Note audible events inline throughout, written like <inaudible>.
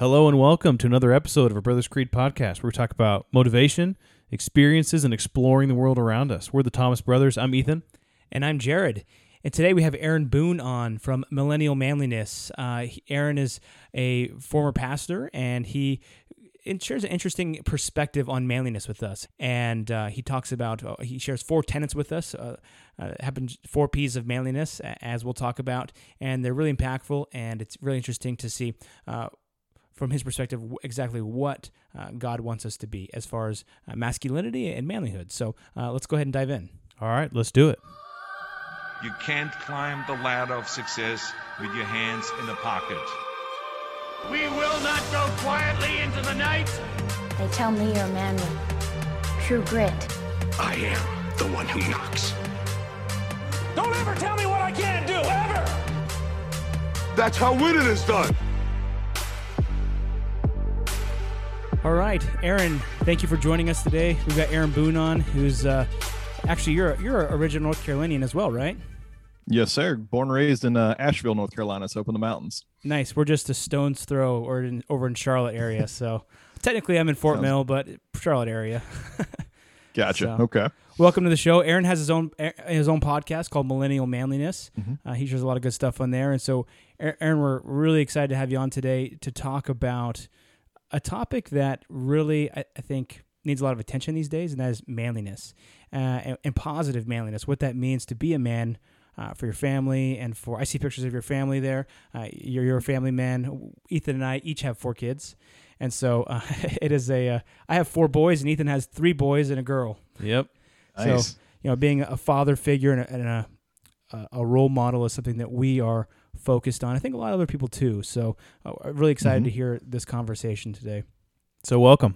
Hello and welcome to another episode of our Brothers Creed podcast where we talk about motivation, experiences, and exploring the world around us. We're the Thomas Brothers. I'm Ethan. And I'm Jared. And today we have Aaron Boone on from Millennial Manliness. Uh, Aaron is a former pastor and he shares an interesting perspective on manliness with us. And uh, he talks about, uh, he shares four tenets with us, uh, uh, happens four P's of manliness, as we'll talk about. And they're really impactful and it's really interesting to see uh, from his perspective exactly what uh, God wants us to be as far as uh, masculinity and manlyhood. So uh, let's go ahead and dive in. All right, let's do it. You can't climb the ladder of success with your hands in the pocket. We will not go quietly into the night. They tell me you're a manly. True grit. I am the one who knocks. Don't ever tell me what I can't do, ever! That's how winning is done. All right, Aaron, thank you for joining us today. We've got Aaron Boone on, who's uh, actually you're you're a original North Carolinian as well, right? Yes, sir. Born and raised in uh, Asheville, North Carolina, so up in the mountains. Nice. We're just a stone's throw or in, over in Charlotte area. So <laughs> technically, I'm in Fort Sounds... Mill, but Charlotte area. <laughs> gotcha. So, okay. Welcome to the show. Aaron has his own his own podcast called Millennial Manliness. Mm-hmm. Uh, he shares a lot of good stuff on there, and so Aaron, we're really excited to have you on today to talk about a topic that really I, I, think needs a lot of attention these days, and that is manliness uh, and, and, positive manliness. What that means to be a man uh, for your family, and for I see pictures of your family there. Uh, you're you're a family man. Ethan and I each have four kids, and so uh, <laughs> it is a. Uh, I have four boys, and Ethan has three boys and a girl. Yep. Nice. So you know, being a father figure and a, and a a role model is something that we are focused on. I think a lot of other people too. So uh, I'm really excited mm-hmm. to hear this conversation today. So welcome.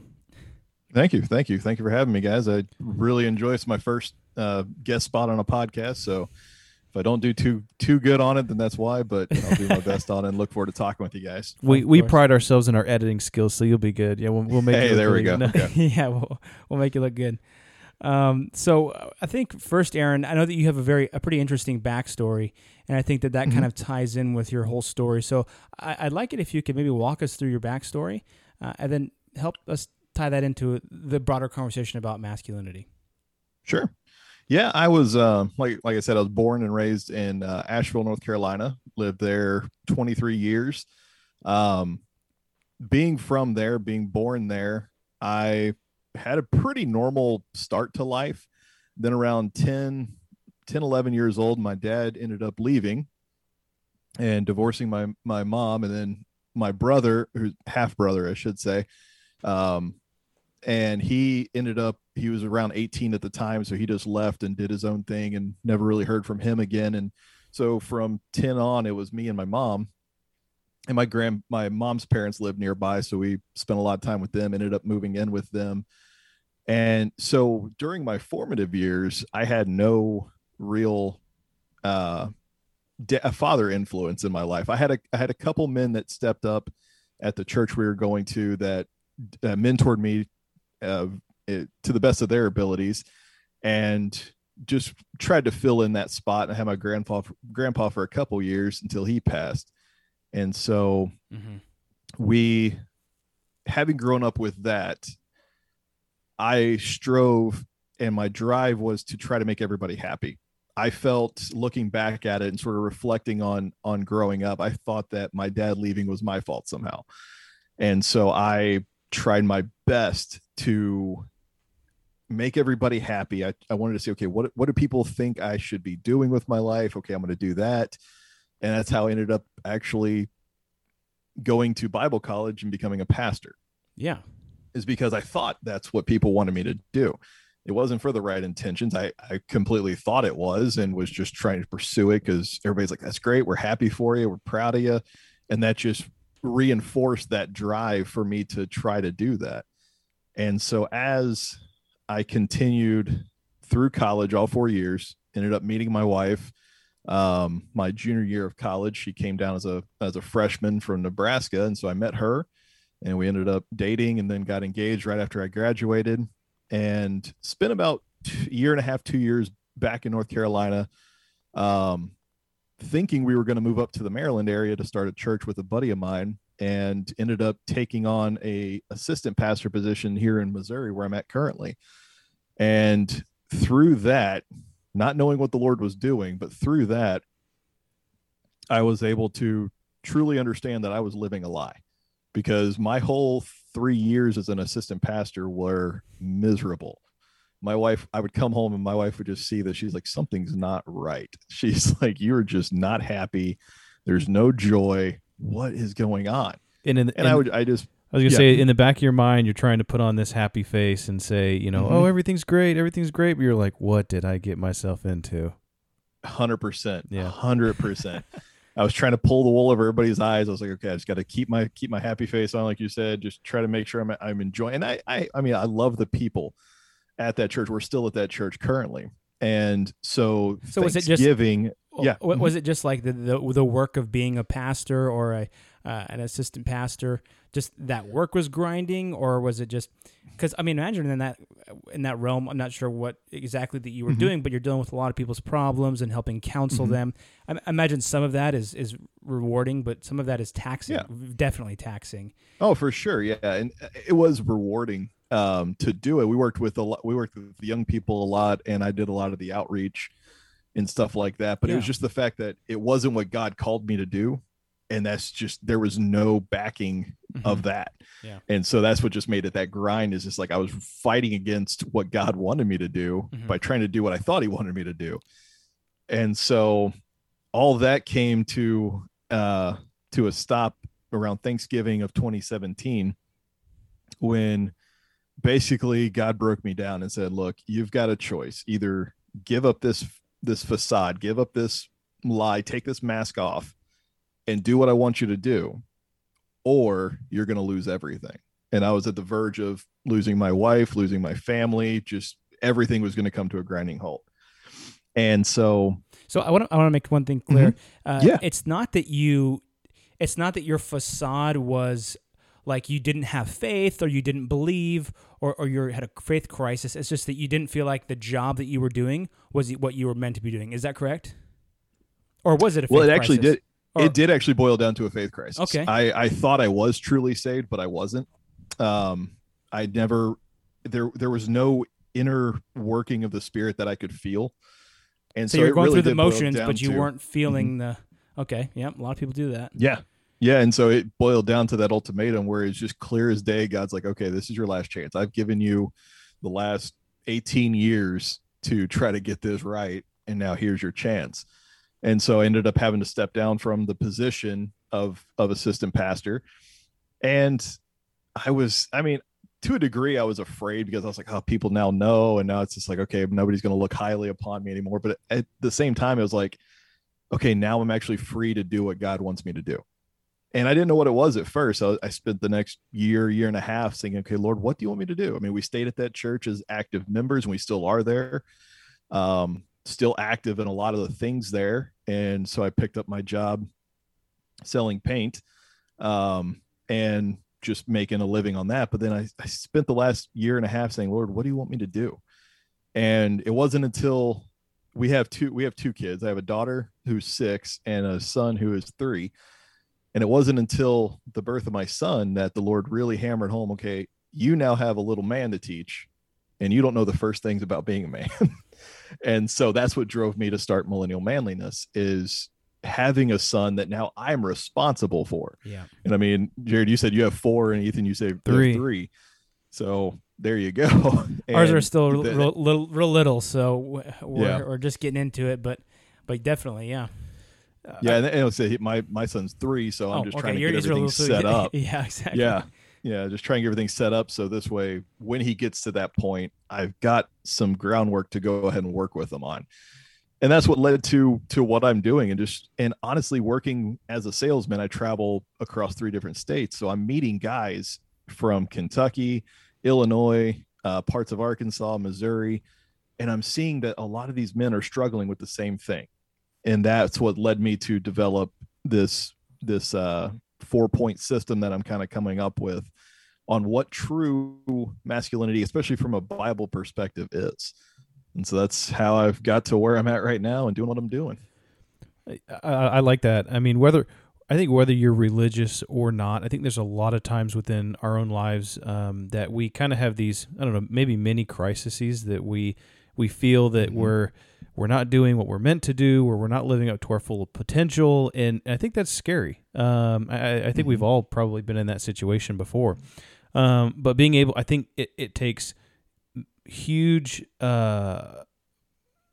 Thank you, thank you, thank you for having me, guys. I really enjoy. It's my first uh, guest spot on a podcast, so if I don't do too too good on it, then that's why. But I'll do my <laughs> best on it and look forward to talking with you guys. We we pride ourselves in our editing skills, so you'll be good. Yeah, we'll, we'll make. Hey, there we go. Okay. <laughs> yeah, we'll, we'll make you look good. Um, so uh, I think first, Aaron, I know that you have a very a pretty interesting backstory, and I think that that mm-hmm. kind of ties in with your whole story. So I, would like it if you could maybe walk us through your backstory, uh, and then help us tie that into the broader conversation about masculinity. Sure. Yeah, I was uh, like like I said, I was born and raised in uh, Asheville, North Carolina. Lived there 23 years. Um, being from there, being born there, I had a pretty normal start to life. Then around 10, 10, 11 years old, my dad ended up leaving and divorcing my, my mom. And then my brother, who's half brother, I should say, um, and he ended up he was around 18 at the time so he just left and did his own thing and never really heard from him again and so from 10 on it was me and my mom and my grand my mom's parents lived nearby so we spent a lot of time with them ended up moving in with them and so during my formative years i had no real uh a father influence in my life. I had a i had a couple men that stepped up at the church we were going to that uh, mentored me uh, it, to the best of their abilities and just tried to fill in that spot. And had my grandpa grandpa for a couple years until he passed. And so mm-hmm. we, having grown up with that, I strove and my drive was to try to make everybody happy. I felt looking back at it and sort of reflecting on on growing up, I thought that my dad leaving was my fault somehow. And so I tried my best to make everybody happy. I, I wanted to say, okay, what what do people think I should be doing with my life? Okay, I'm going to do that and that's how I ended up actually going to Bible college and becoming a pastor. Yeah. Is because I thought that's what people wanted me to do. It wasn't for the right intentions. I, I completely thought it was and was just trying to pursue it because everybody's like, that's great. We're happy for you. We're proud of you. And that just reinforced that drive for me to try to do that. And so as I continued through college, all four years, ended up meeting my wife um, my junior year of college. She came down as a as a freshman from Nebraska, and so I met her, and we ended up dating, and then got engaged right after I graduated, and spent about a year and a half, two years back in North Carolina, um, thinking we were going to move up to the Maryland area to start a church with a buddy of mine, and ended up taking on a assistant pastor position here in Missouri where I'm at currently. And through that, not knowing what the Lord was doing, but through that, I was able to truly understand that I was living a lie because my whole three years as an assistant pastor were miserable. My wife, I would come home and my wife would just see that she's like, something's not right. <laughs> She's like, you're just not happy. There's no joy. What is going on? And in, And I would, I just, I was gonna yeah. say, in the back of your mind, you're trying to put on this happy face and say, you know, Mhm. oh, everything's great, everything's great. But you're like, what did I get myself into? hundred percent, Yeah. hundred percent. I was trying to pull the wool over everybody's eyes. I was like, okay, I just got to keep my keep my happy face on, like you said. Just try to make sure I'm I'm enjoying. And I I I mean, I love the people at that church. We're still at that church currently, and so So was it just- giving? yeah, Was it just like the, the the work of being a pastor or a uh, an assistant pastor? Just that work was grinding, or was it just because I mean, imagine in that in that realm. I'm not sure what exactly that you were Mhm. doing, but you're dealing with a lot of people's problems and helping counsel Mhm. them. I, imagine some of that is is rewarding, but some of that is taxing. Yeah. Definitely taxing. Oh, for sure. Yeah. And it was rewarding um, to do it. We worked with a lot, we worked with young people a lot and I did a lot of the outreach and stuff like that. But it was just the fact that it wasn't what God called me to do. And that's just, there was no backing of that. Yeah. And so that's what just made it that grind is just like I was fighting against what God wanted me to do Mhm. by trying to do what I thought he wanted me to do. And so all that came to uh to a stop around Thanksgiving of 2017 when basically God broke me down and said, "Look, you've got a choice. Either give up this this facade, give up this lie, take this mask off and do what I want you to do, or you're going to lose everything." And I was at the verge of losing my wife, losing my family, just everything was going to come to a grinding halt. And so, So I want to I want to make one thing clear. Uh, Yeah. it's not that you, it's not that your facade was like you didn't have faith or you didn't believe or or you had a faith crisis. It's just that you didn't feel like the job that you were doing was what you were meant to be doing. Is that correct? Or was it a faith well, it actually crisis? did. Or- it did actually boil down to a faith crisis. Okay. I, I thought I was truly saved, but I wasn't. Um, I never there there was no inner working of the spirit that I could feel. And So, so, you're going really through the motions, but you to- Mm-hmm. weren't feeling the. Okay, yeah, a lot of people do that. Yeah. Yeah. And so it boiled down to that ultimatum where it's just clear as day. God's like, okay, this is your last chance. I've given you the last 18 years to try to get this right. And now here's your chance. And so I ended up having to step down from the position of of assistant pastor. And I was, I mean, to a degree, I was afraid because I was like, oh, people now know. And now it's just like, okay, nobody's going to look highly upon me anymore. But at the same time, it was like, okay, now I'm actually free to do what God wants me to do. And I didn't know what it was at first. So I spent the next year, year and a half thinking, okay, Lord, what do you want me to do? I mean, we stayed at that church as active members and we still are there. Um, still active in a lot of the things there. And so I picked up my job selling paint um, and just making a living on that. But then I, I spent the last year and a half saying, Lord, what do you want me to do? And it wasn't until we have two we have two kids. I have a daughter who's six and a son who is three. And it wasn't until the birth of my son that the Lord really hammered home, okay, you now have a little man to teach, and you don't know the first things about being a man. <laughs> and so that's what drove me to start millennial manliness is having a son that now I'm responsible for. Yeah. And I mean, Jared, you said you have four, and Ethan, you say Three. three. So there you go. <laughs> Ours <laughs> are still real, the- real, little, real little, so we're, Yeah. we're just getting into it. But, but definitely, yeah. Uh, yeah, and, and I'll say my my son's three, so I'm oh, just okay. trying to You're get everything set <laughs> up. Yeah, exactly. yeah yeah just trying to get everything set up so this way when he gets to that point i've got some groundwork to go ahead and work with him on. And that's what led to to what i'm doing and just and honestly working as a salesman i travel across three different states. So i'm meeting guys from kentucky illinois uh, parts of arkansas missouri and i'm seeing that a lot of these men are struggling with the same thing. And that's what led me to develop this this uh four point system that I'm kind of coming up with on what true masculinity, especially from a Bible perspective, is. And so that's how I've got to where I'm at right now and doing what I'm doing. I, I like that. I mean, whether I think whether you're religious or not, I think there's a lot of times within our own lives um, that we kind of have these, I don't know, maybe many crises that we we feel that Mm-hmm. we're we're not doing what we're meant to do, or we're not living up to our full potential, and I think that's scary. Um, I, I think we've all probably been in that situation before, um, but being able, I think it, it takes huge uh,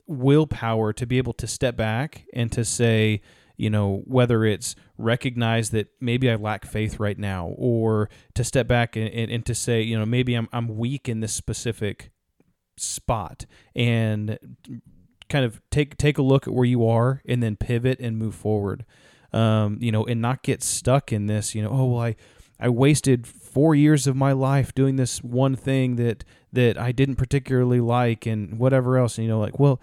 willpower to be able to step back and to say, you know, whether it's recognize that maybe I lack faith right now, or to step back and, and, and to say, you know, maybe I'm I'm weak in this specific spot and kind of take take a look at where you are and then pivot and move forward. Um, you know, and not get stuck in this, you know, oh well I I wasted four years of my life doing this one thing that that I didn't particularly like and whatever else. And you know, like, well,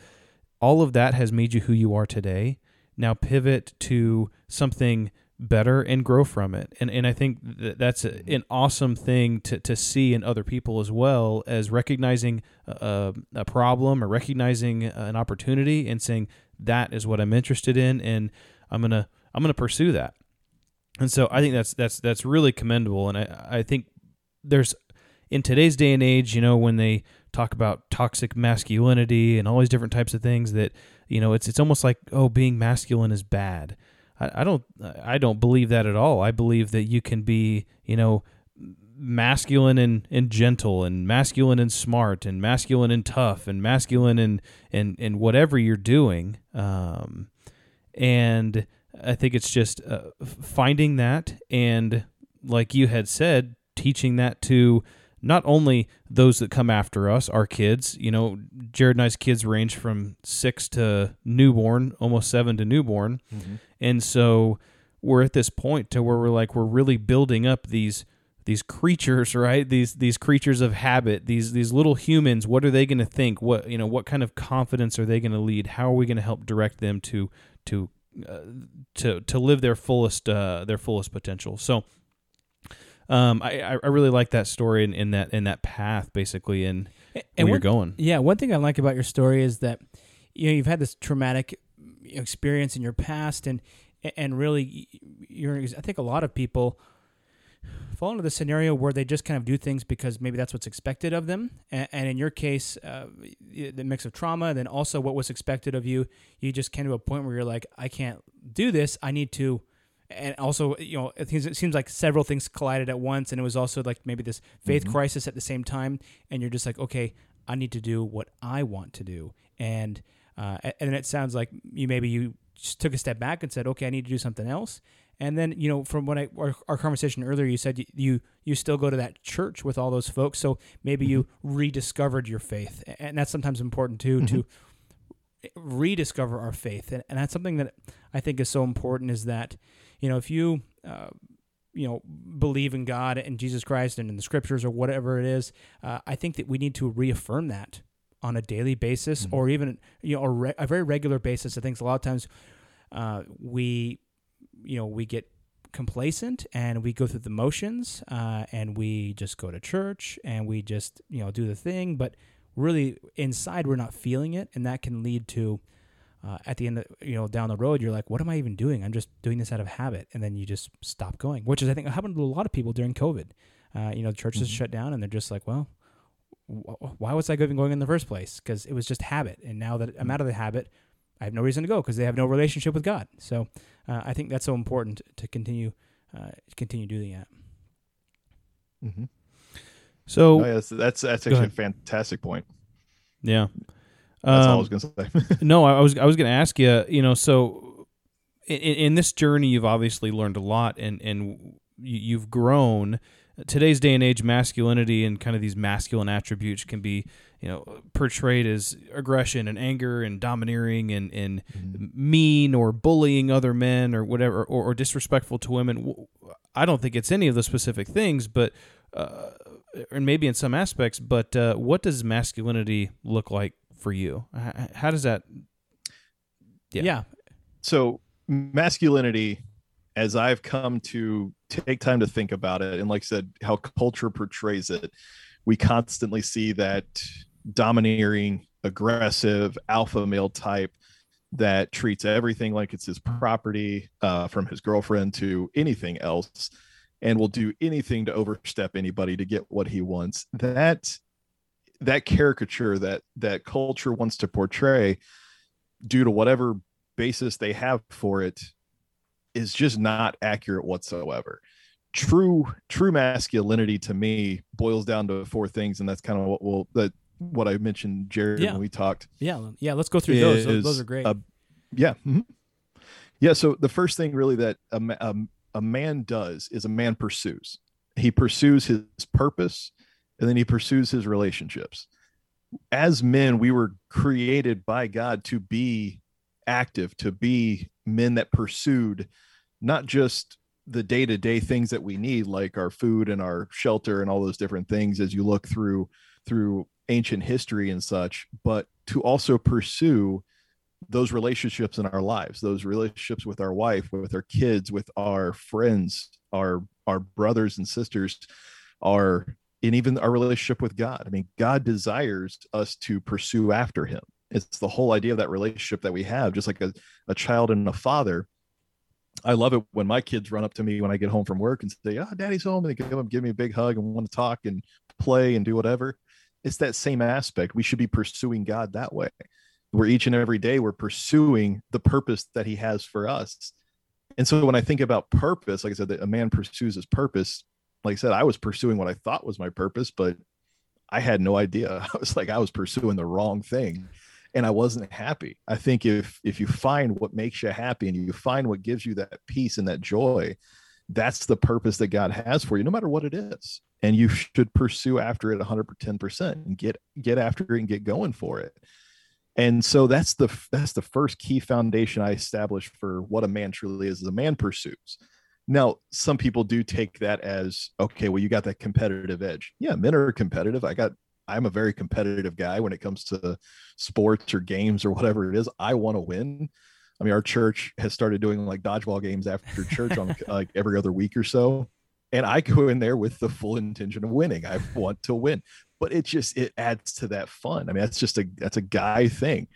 all of that has made you who you are today. Now pivot to something better and grow from it. And and I think that that's a, an awesome thing to, to see in other people as well as recognizing a, a problem or recognizing an opportunity and saying that is what I'm interested in and I'm gonna I'm gonna pursue that. And so I think that's that's that's really commendable. And I I think there's in today's day and age, you know, when they talk about toxic masculinity and all these different types of things that you know it's it's almost like oh being masculine is bad I, don't i don't believe that at all. I believe that you can be you know masculine and, and gentle and masculine and smart and masculine and tough and masculine and and, and whatever you're doing. Um, and i think it's just uh, finding that and like you had said teaching that to not only those that come after us, our kids, you know, Jared and I's kids range from six to newborn, almost seven to newborn. And so we're at this point to where we're like, we're really building up these these creatures, <laughs> right? These these creatures of habit, these these little humans. What are they going to think? What you know? What kind of confidence are they going to lead? How are we going to help direct them to to uh, to to live their fullest uh, their fullest potential? So, um, I I really like that story in, in that in that path basically and, where you're going. Yeah, one thing I like about your story is that you know you've had this traumatic experience in your past, and and really, you're. I think a lot of people fall into the scenario where they just kind of do things because maybe that's what's expected of them. And, and in your case, uh, the mix of trauma, then also what was expected of you, you just came to a point where you're like, I can't do this. I need to. And also, you know, it seems, it seems like several things collided at once, and it was also like maybe this faith mm-hmm. crisis at the same time, and you're just like, okay, I need to do what I want to do, and uh, and then it sounds like you maybe you just took a step back and said, okay, I need to do something else, and then you know from what I our, our conversation earlier, you said you, you you still go to that church with all those folks, so maybe you mm-hmm. rediscovered your faith, and that's sometimes important too to mm-hmm. rediscover our faith, and, and that's something that I think is so important is that you know if you uh, you know believe in God and Jesus Christ and in the scriptures or whatever it is, uh, I think that we need to reaffirm that on a daily basis or even you know a, re- a very regular basis. I think a lot of times uh, we you know we get complacent and we go through the motions uh, and we just go to church and we just you know do the thing, but really inside we're not feeling it, and that can lead to uh, at the end, of, you know, down the road, you're like, what am I even doing? I'm just doing this out of habit. And then you just stop going, which is, I think, happened to a lot of people during COVID. Uh, you know, churches shut down and they're just like, well, wh- why was I even going in the first place? Because it was just habit. And now that I'm out of the habit, I have no reason to go because they have no relationship with God. So uh, I think that's so important to continue, uh, continue doing that. Mm-hmm. So Oh, yeah, that's that's, that's Go actually a fantastic point. yeah, That's all I Um, was gonna say. <laughs> no, I was I was going to ask you. You know, so in, in this journey, you've obviously learned a lot, and and you- you've grown. Today's day and age, masculinity and kind of these masculine attributes can be, you know, portrayed as aggression and anger and domineering and and mean or bullying other men or whatever or, or disrespectful to women. I don't think it's any of those specific things, but uh, and maybe in some aspects. But uh, what does masculinity look like for you? How does that? Yeah. Yeah. so masculinity as i've come to take time to think about it and like i said how culture portrays it we constantly see that domineering aggressive alpha male type that treats everything like it's his property, uh, from his girlfriend to anything else, and will do anything to overstep anybody to get what he wants. That that caricature that that culture wants to portray, due to whatever basis they have for it, is just not accurate whatsoever. True true masculinity to me boils down to four things, and that's kind of what we'll that what I mentioned, Jared, Yeah. when we talked Yeah, yeah. Let's go through those. Those, those are great. a- yeah mhm. yeah so the first thing really that a, um, a man does is a man pursues he pursues his purpose and then he pursues his relationships. As men we were created by god to be active to be men that pursued not just the day-to-day things that we need like our food and our shelter and all those different things as you look through through ancient history and such but to also pursue those relationships in our lives those relationships with our wife with our kids with our friends our our brothers and sisters our and even our relationship with god. I mean god desires us to pursue after him. It's the whole idea of that relationship that we have. Just like a, a child and a father i love it when my kids run up to me when i get home from work and say oh daddy's home and they give, give me a big hug and want to talk and play and do whatever. It's that same aspect. We should be pursuing god that way. Where each and every day we're pursuing the purpose that he has for us. And so when I think about purpose, like I said, that a man pursues his purpose. Like I said, I was pursuing what I thought was my purpose, but I had no idea. <laughs> I was like, I was pursuing the wrong thing and I wasn't happy. I think if if you find what makes you happy and you find what gives you that peace and that joy, that's the purpose that God has for you, no matter what it is. And you should pursue after it 110% and get get after it and get going for it and so that's the that's the first key foundation i established for what a man truly is is a man pursues now some people do take that as okay well you got that competitive edge. Yeah men are competitive. I got i'm a very competitive guy when it comes to sports or games or whatever it is. I want to win. I mean our church has started doing like dodgeball games after church on <laughs> like every other week or so and i go in there with the full intention of winning. I want to win. But it just it adds to that fun. I mean, that's just a that's a guy thing.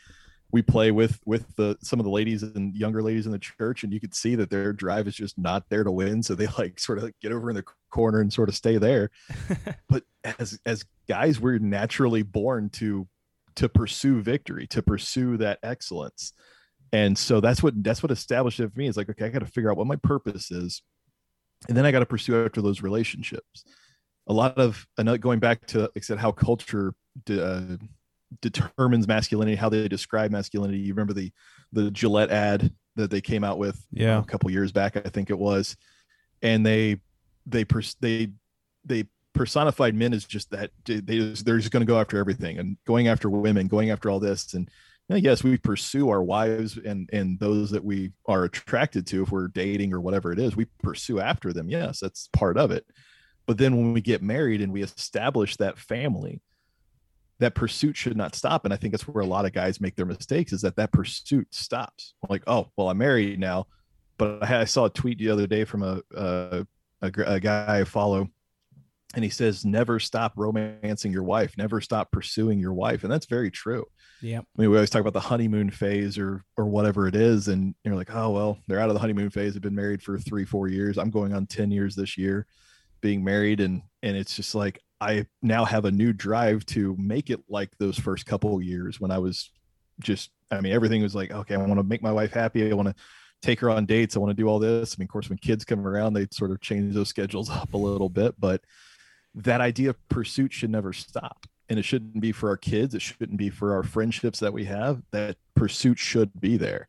We play with with the some of the ladies and younger ladies in the church, and you could see that their drive is just not there to win. So they <laughs> like sort of get over in the corner and sort of stay there. <laughs> but as as guys, we're naturally born to to pursue victory, to pursue that excellence. And so that's what that's what established it for me. Is like, okay, I got to figure out what my purpose is, and then I got to pursue after those relationships a lot of another going back to like I said how culture uh, determines masculinity, how they describe masculinity. You remember the the Gillette ad that they came out with Yeah. a couple years back, I think it was, and they they pers- they they personified men as just that they just, they're just going to go after everything and going after women, going after all this and. yes, we pursue our wives and and those that we are attracted to if we're dating or whatever it is. We pursue after them. Yes, that's part of it but then when we get married and we establish that family that pursuit should not stop and i think that's where a lot of guys make their mistakes is that that pursuit stops like oh well i'm married now but i, had, I saw a tweet the other day from a, a, a, a guy i follow and he says never stop romancing your wife never stop pursuing your wife and that's very true yeah. I mean, we always talk about the honeymoon phase or or whatever it is, and you're like, oh well, they're out of the honeymoon phase. They've been married for three, four years. I'm going on ten years this year, being married, and and it's just like I now have a new drive to make it like those first couple years when I was just. I mean, everything was like, okay, I want to make my wife happy. I want to take her on dates. I want to do all this. I mean, of course, when kids come around, they sort of change those schedules <laughs> up a little bit, but that idea of pursuit should never stop and it shouldn't be for our kids it shouldn't be for our friendships that we have that pursuit should be there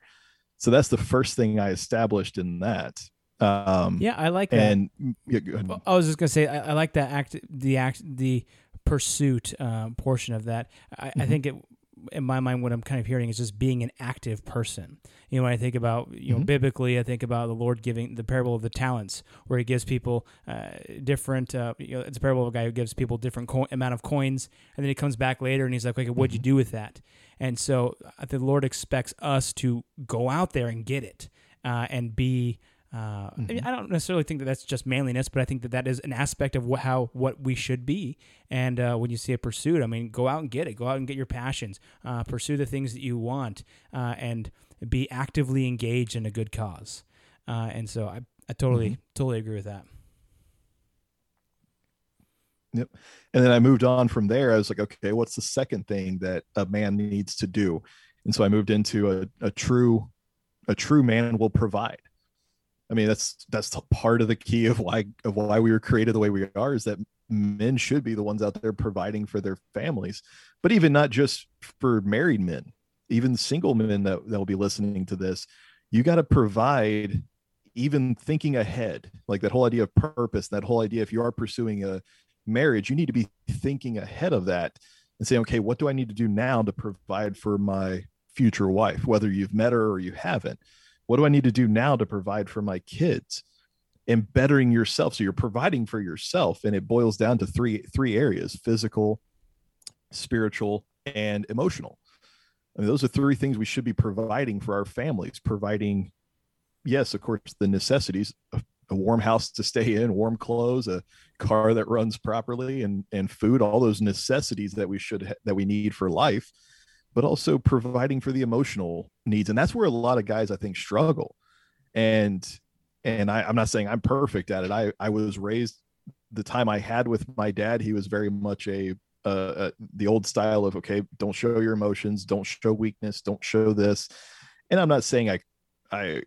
so that's the first thing i established in that um Yeah, I like that. and yeah, go ahead. Well, I was just gonna say I, I like that act, the act, the pursuit uh, portion of that. I, Mm-hmm. I think it, in my mind, what I'm kind of hearing is just being an active person. You know, when I think about you know Mhm. biblically, I think about the Lord giving the parable of the talents, where He gives people uh, different. Uh, you know, it's a parable of a guy who gives people different co- amount of coins, and then he comes back later and he's like, "Okay, what'd you Mm-hmm. do with that?" And so uh, the Lord expects us to go out there and get it uh, and be. Uh, I, mean, I don't necessarily think that that's just manliness, but I think that that is an aspect of what, how what we should be. And uh, when you see a pursuit, I mean, go out and get it. Go out and get your passions. Uh, pursue the things that you want. Uh, and be actively engaged in a good cause. Uh, and so I, I totally, Mm-hmm. totally agree with that. Yep. And then I moved on from there. I was like, okay, what's the second thing that a man needs to do? And so I moved into a, a true, a true man will provide. I mean, that's that's part of the key of why of why we were created the way we are is that men should be the ones out there providing for their families, but even not just for married men, even single men that, that will be listening to this, you got to provide even thinking ahead, like that whole idea of purpose, that whole idea if you are pursuing a marriage, you need to be thinking ahead of that and saying, okay, what do I need to do now to provide for my future wife, whether you've met her or you haven't? What do I need to do now to provide for my kids? And bettering yourself. So you're providing for yourself. And it boils down to three three areas physical, spiritual, and emotional. I mean, those are three things we should be providing for our families, providing, yes, of course, the necessities, a, warm house to stay in, warm clothes, a car that runs properly and and food all those necessities that we should ha- that we need for life but also providing for the emotional needs and that's where a lot of guys i think struggle and and I, i'm not saying i'm perfect at it i i was raised the time i had with my dad he was very much a uh the old style of okay don't show your emotions don't show weakness don't show this and i'm not saying i i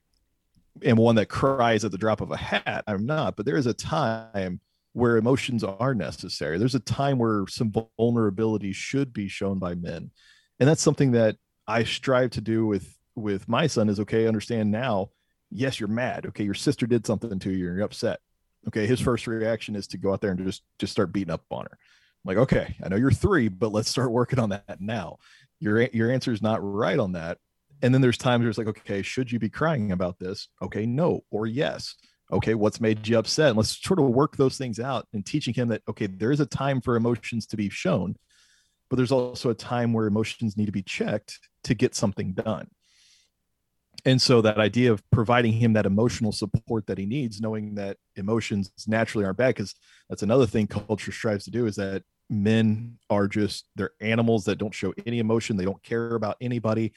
am one that cries at the drop of a hat i'm not but there is a time where emotions are necessary. There's a time where some vulnerability should be shown by men. And that's something that I strive to do with with my son is okay, understand now, yes, you're mad. Okay, your sister did something to you and you're upset. Okay, his first reaction is to go out there and just just start beating up on her. I'm like, okay, I know you're 3, but let's start working on that now. Your your answer is not right on that. And then there's times where it's like, okay, should you be crying about this? Okay, no or yes okay what's made you upset and let's sort of work those things out and teaching him that okay there is a time for emotions to be shown but there's also a time where emotions need to be checked to get something done and so that idea of providing him that emotional support that he needs knowing that emotions naturally aren't bad because that's another thing culture strives to do is that men are just they're animals that don't show any emotion they don't care about anybody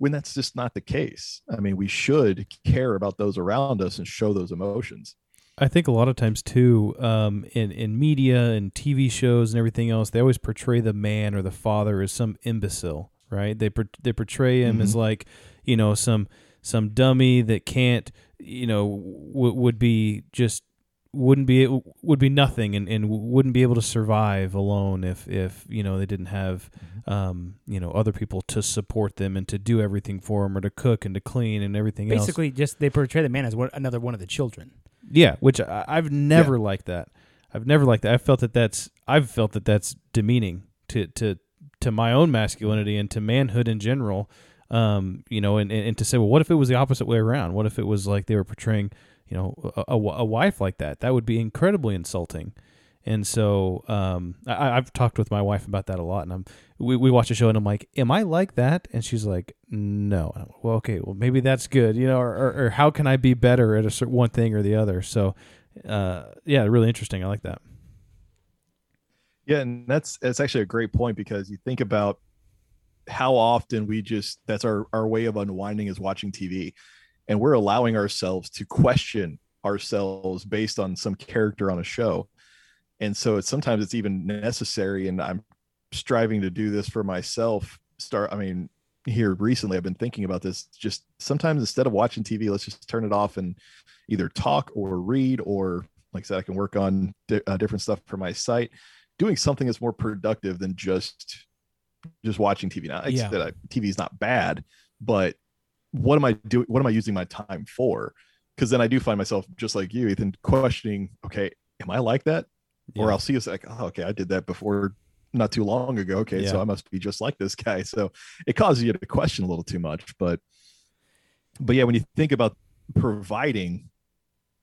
when that's just not the case. I mean, we should care about those around us and show those emotions. I think a lot of times too, um, in in media and TV shows and everything else, they always portray the man or the father as some imbecile, right? They they portray him as like, you know, some some dummy that can't, you know, w- would be just wouldn't be would be nothing and, and wouldn't be able to survive alone if if you know they didn't have um you know other people to support them and to do everything for them or to cook and to clean and everything else Basically, just they portray the man as one, another one of the children. Yeah, which I, I've never liked that. I've never liked that. I've felt that that's I've felt that that's demeaning to to to my own masculinity and to manhood in general. Um, you know, and, and, and to say, well, what if it was the opposite way around? What if it was like they were portraying, you know, a, a, a wife like that? That would be incredibly insulting. And so um, I, I've talked with my wife about that a lot, and I'm we, we watch a show, and I'm like, "Am I like that?" And she's like, "No." And I'm like, well, okay, well maybe that's good, you know, or, or, or how can I be better at a certain one thing or the other? So, uh, yeah, really interesting. I like that. Yeah, and that's that's actually a great point because you think about how often we just that's our our way of unwinding is watching TV and we're allowing ourselves to question ourselves based on some character on a show. And so it's sometimes it's even necessary and I'm striving to do this for myself start I mean here recently I've been thinking about this just sometimes instead of watching TV let's just turn it off and either talk or read or like I said I can work on di- uh, different stuff for my site doing something that's more productive than just just watching TV. Now, it's Yeah. that I, TV is not bad, but what am I doing? What am I using my time for? Because then I do find myself just like you, Ethan, questioning. Okay, am I like that? Or I'll see it's like, oh, okay, I did that before not too long ago. Okay, so I must be just like this guy. <laughs> So it causes you to question a little too much. But but yeah, when you think about providing,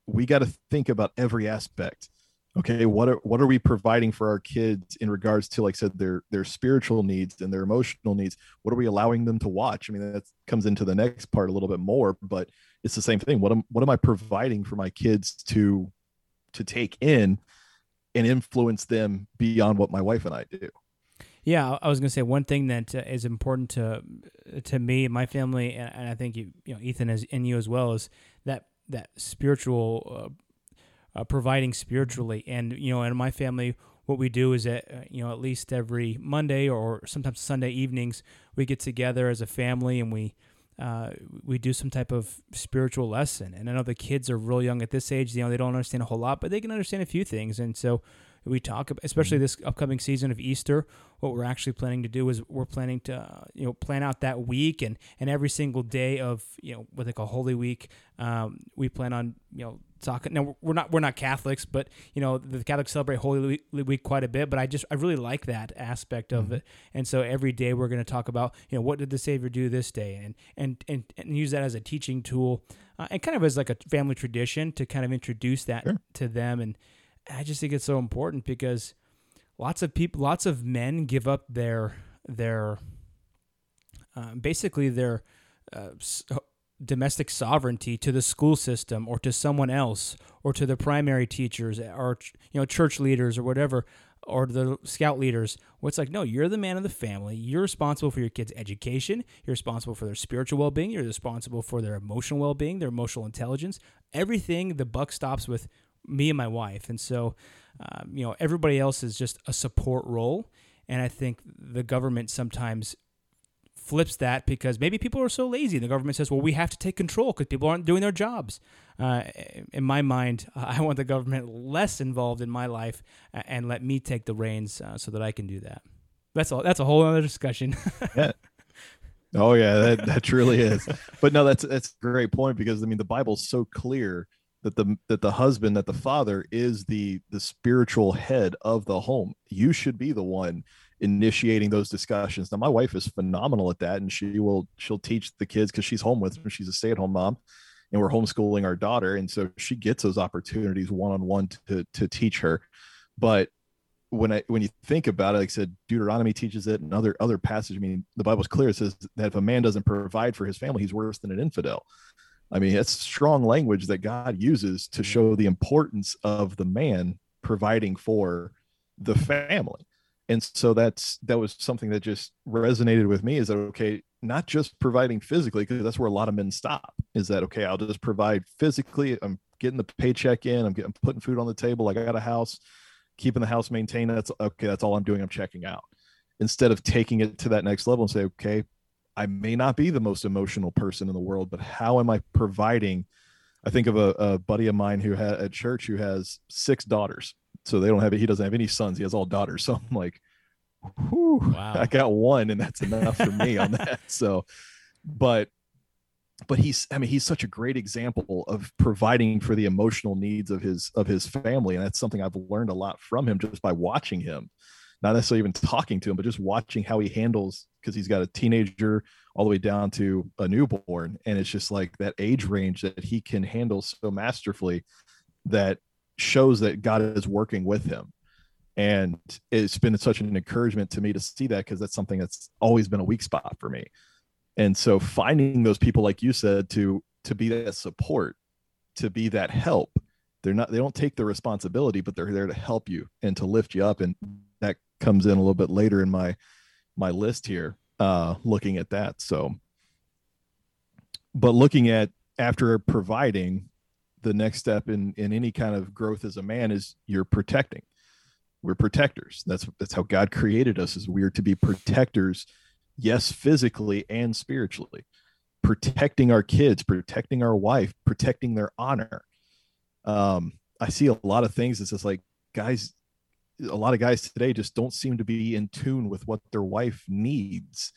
we got to think about every aspect okay what are what are we providing for our kids in regards to like I said their their spiritual needs and their emotional needs what are we allowing them to watch i mean that comes into the next part a little bit more but it's the same thing what am what am i providing for my kids to to take in and influence them beyond what my wife and i do. Yeah, I was going to say one thing that uh, important to to me and my family, and, and I think you, you know, Ethan is in you as well, is that that spiritual uh, uh, providing spiritually, and you know, in my family, what we do is that uh, you know at least every Monday or sometimes Sunday evenings we get together as a family and we uh, we do some type of spiritual lesson. And I know the kids are real young at this age; you know they don't understand a whole lot, but they can understand a few things. And so we talk, especially mm-hmm. this upcoming season of Easter. What we're actually planning to do is we're planning to, you know, plan out that week and and every single day of you know what they call Holy Week. Um, we plan on you know talking. Now we're not we're not Catholics, but you know the Catholics celebrate Holy Week quite a bit. But I just I really like that aspect of mm-hmm. it, and so every day we're going to talk about you know what did the Savior do this day, and and and, and use that as a teaching tool, uh, and kind of as like a family tradition to kind of introduce that sure. to them and I just think it's so important because lots of people, lots of men give up their their uh, basically their uh, domestic sovereignty to the school system or to someone else or to the primary teachers or you know church leaders or whatever or the scout leaders. What's like no you're the man of the family. You're responsible for your kids education. You're responsible for their spiritual well-being. You're responsible for their emotional well-being their emotional intelligence. Everything the buck stops with me and my wife. And so, um, you know, everybody else is just a support role. And I think the government sometimes flips that because maybe people are so lazy. The government says, well, we have to take control because people aren't doing their jobs. Uh, in my mind, <laughs> I want the government less involved in my life and let me take the reins uh, so that I can do that. That's all. That's a whole other discussion. <laughs> yeah. Oh yeah, that, that truly is. But no, that's that's a great point because I mean the Bible's so clear that the that the husband that the father is the the spiritual head of the home you should be the one initiating those discussions now my wife is phenomenal at that and she will she'll teach the kids because she's home with them she's a stay-at-home mom and we're homeschooling our daughter and so she gets those opportunities one-on-one to to teach her but when I when you think about it, like I said, Deuteronomy teaches it, and other other passages. I mean, the Bible's clear. It says that if a man doesn't provide for his family, he's worse than an infidel. I mean, it's strong language that God uses to show the importance of the man providing for the family. And so that's that was something that just resonated with me is that okay, not just providing physically, because that's where a lot of men stop. Is that okay, I'll just provide physically, I'm getting the paycheck in, I'm getting putting food on the table, I got a house, keeping the house maintained. That's okay, that's all I'm doing. I'm checking out. Instead of taking it to that next level and say, okay, I may not be the most emotional person in the world, but how am I providing? I think of a, a buddy of mine who had at church who has six daughters. So they don't have it. He doesn't have any sons. He has all daughters. So I'm like, whew, wow. I got one and that's enough for me on that. <laughs> So, but, but he's, I mean, he's such a great example of providing for the emotional needs of his, of his family. And that's something I've learned a lot from him just by watching him not necessarily even talking to him, but just watching how he handles because he's got a teenager all the way down to a newborn. And it's just like that age range that he can handle so masterfully that shows that God is working with him. And it's been such an encouragement to me to see that because that's something that's always been a weak spot for me. And so finding those people, like you said, to to be that support, to be that help, they're not they don't take the responsibility, but they're there to help you and to lift you up. And that comes in a little bit later in my my list here uh looking at that so but looking at after providing the next step in in any kind of growth as a man is you're protecting. We're protectors. That's that's how god created us is we're to be protectors yes physically and spiritually. Protecting our kids protecting our wife protecting their honor. Um i see a lot of things it's just like guys a lot of guys today just don't seem to be in tune with what their wife needs,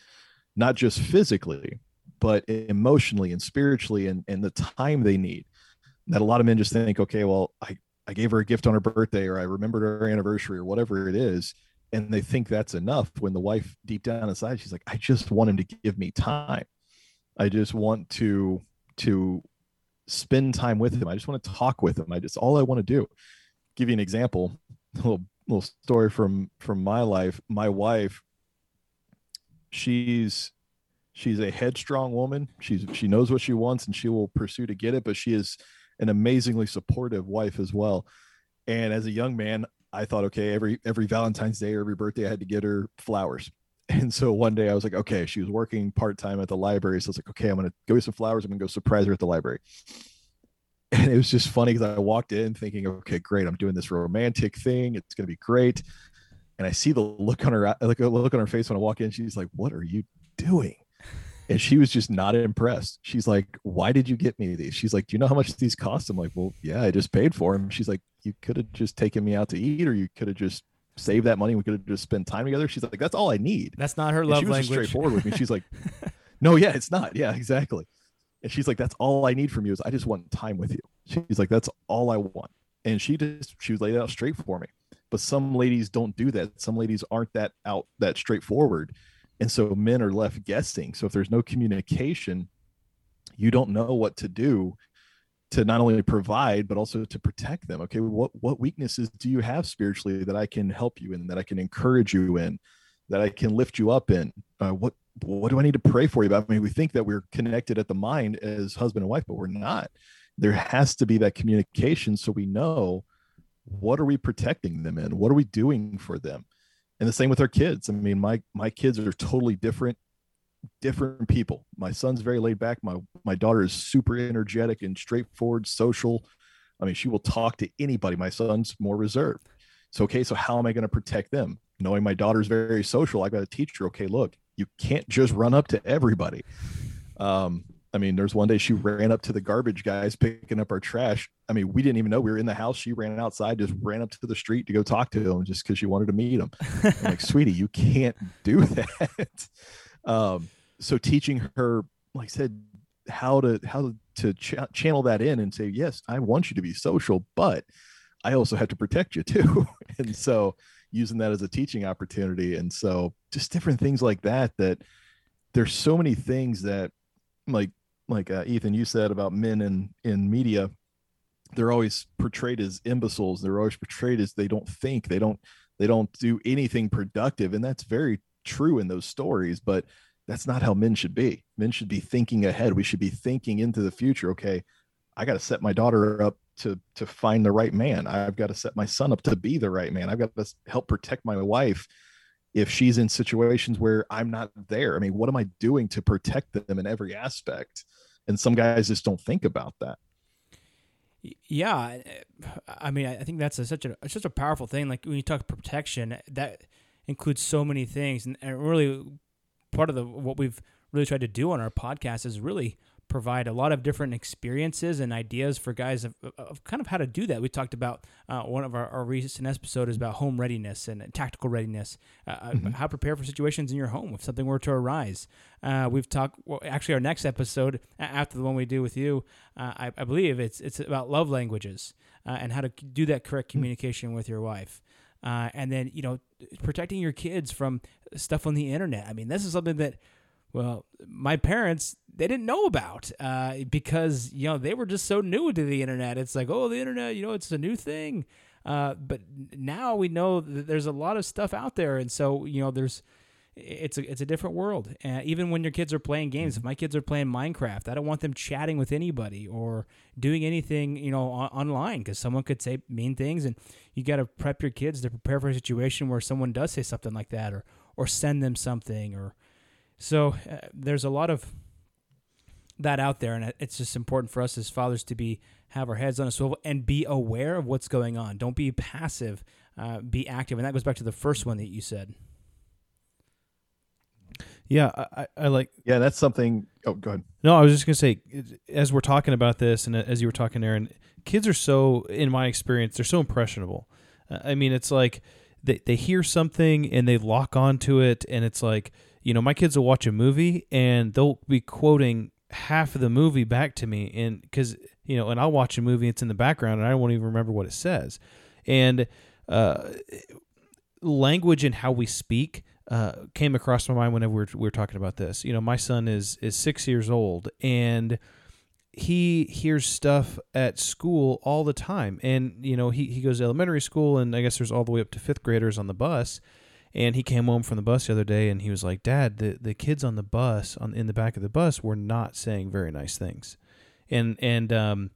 not just physically, but emotionally and spiritually and, and the time they need. That a lot of men just think, okay, well, I, I gave her a gift on her birthday or I remembered her anniversary or whatever it is. And they think that's enough when the wife deep down inside, she's like, I just want him to give me time. I just want to to spend time with him. I just want to talk with him. I just all I want to do. Give you an example, a little little story from from my life my wife she's she's a headstrong woman she's she knows what she wants and she will pursue to get it but she is an amazingly supportive wife as well and as a young man I thought, okay, every every Valentine's Day or every birthday, I had to get her flowers. <laughs> And so one day I was like, okay, she was working part time at the library. So I was like, okay, I'm gonna go get some flowers. I'm gonna go surprise her at the library. <laughs> And it was just funny because I walked in thinking, okay, great, I'm doing this romantic thing. It's gonna be great. And I see the look on her like a look on her face when I walk in. She's like, "What are you doing?" And she was just not impressed. She's like, "Why did you get me these?" She's like, "Do you know how much these cost?" I'm like, "Well, yeah, I just paid for them." She's like, "You could have just taken me out to eat, or you could have just saved that money. We could have just spent time together." She's like, "That's all I need." That's not her And love she was just straightforward with me. She's like, <laughs> "No, yeah, it's not. Yeah, exactly." And she's like, "That's all I need from you is I just want time with you." She's like, "That's all I want." And she just she laid it out straight for me. But some ladies don't do that. Some ladies aren't that out that straightforward, and so men are left guessing. So if there's no communication, you don't know what to do to not only provide but also to protect them. Okay what what weaknesses do you have spiritually that i can help you in that i can encourage you in that i can lift you up in? Uh, what what do i need to pray for you about? I mean we think that we're connected at the mind as husband and wife but we're not. There has to be that communication so we know what are we protecting them in? What are we doing for them and the same with our kids i mean my my kids are totally different different people. My son's very laid back. My my daughter is super energetic and straightforward, social. I mean, she will talk to anybody. My son's more reserved. So okay, so how am I going to protect them? Knowing my daughter's very social, I got to teach her. Okay, look, you can't just run up to everybody. Um, I mean, there's one day she ran up to the garbage guys picking up our trash. I mean, we didn't even know we were in the house. She ran outside, just ran up to the street to go talk to them just because she wanted to meet them. Like, <laughs> sweetie, you can't do <laughs> that. Um, so teaching her, like I said, how to how to ch- channel that in and say, yes, I want you to be social, but I also have to protect you too. <laughs> and so using that as a teaching opportunity, and so just different things like that. That there's so many things that, like like uh, Ethan, you said about men in in media, they're always portrayed as imbeciles. They're always portrayed as they don't think, they don't they don't do anything productive, and that's very true in those stories. But that's not how men should be. Men should be thinking ahead. We should be thinking into the future. Okay, I got to set my daughter up to to find the right man. I've got to set my son up to be the right man. I've got to help protect my wife if she's in situations where I'm not there. I mean, what am I doing to protect them in every aspect? And some guys just don't think about that. Yeah, I mean, I think that's a, such a such a powerful thing. Like when you talk protection, that includes so many things, and, and really part of the what we've really tried to do on our podcast is really provide a lot of different experiences and ideas for guys of, of kind of how to do that. We talked about uh, one of our, our recent episodes is about home readiness and tactical readiness, uh, mm-hmm. how to prepare for situations in your home if something were to arise. Uh, we've talked. Well, actually, our next episode after the one we do with you, uh, I, I, believe it's it's about love languages uh, and how to do that correct communication mm-hmm. with your wife. Uh, and then you know protecting your kids from stuff on the internet. I mean, this is something that well, my parents they didn't know about uh, because you know they were just so new to the internet. It's like, oh, the internet, you know, it's a new thing. Uh, but now we know that there's a lot of stuff out there, and so you know, there's it's a it's a different world. Uh, even when your kids are playing games, if my kids are playing Minecraft, I don't want them chatting with anybody or doing anything you know on, online because someone could say mean things, and you got to prep your kids to prepare for a situation where someone does say something like that, or or send them something, or so uh, there's a lot of that out there, and it's just important for us as fathers to be have our heads on a swivel and be aware of what's going on. Don't be passive, uh, be active, and that goes back to the first one that you said. Yeah, I, I like. Yeah, that's something. Oh, go ahead. No, I was just gonna say, as we're talking about this, and as you were talking, Aaron, kids are so, in my experience, they're so impressionable. Uh, I mean, it's like they they hear something and they lock onto it, and it's like you know, my kids will watch a movie and they'll be quoting half of the movie back to me and because you know and i'll watch a movie it's in the background and i won't even remember what it says. And uh, language and how we speak uh, came across my mind whenever we were, we were talking about this. You know my son is is six years old and he hears stuff at school all the time. And you know he, he goes to elementary school and i guess there's all the way up to fifth graders on the bus and he came home from the bus the other day and he was like, Dad, the, the kids on the bus, on in the back of the bus, were not saying very nice things. And and um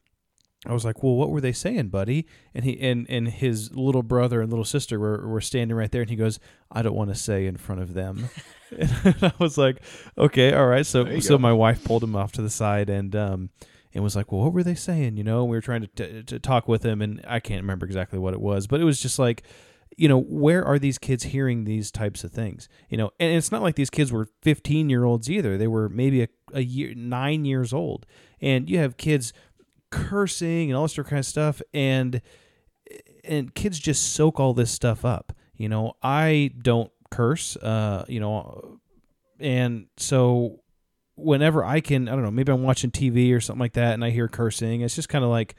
I was like, "Well, what were they saying, buddy?" And he and and his little brother and little sister were were standing right there, and he goes, "I don't want to say in front of them." <laughs> <laughs> and I was like, "Okay, all right." So so go. my wife pulled him off to the side and um and was like, "Well, what were they saying?" You know, and we were trying to t- to talk with him, and I can't remember exactly what it was, but it was just like. You know, where are these kids hearing these types of things? You know, and it's not like these kids were 15 year olds either. They were maybe a, a year, nine years old. And you have kids cursing and all this kind of stuff and and kids just soak all this stuff up you know i don't curse uh you know and so whenever i can i don't know maybe i'm watching tv or something like that and i hear cursing it's just kind of like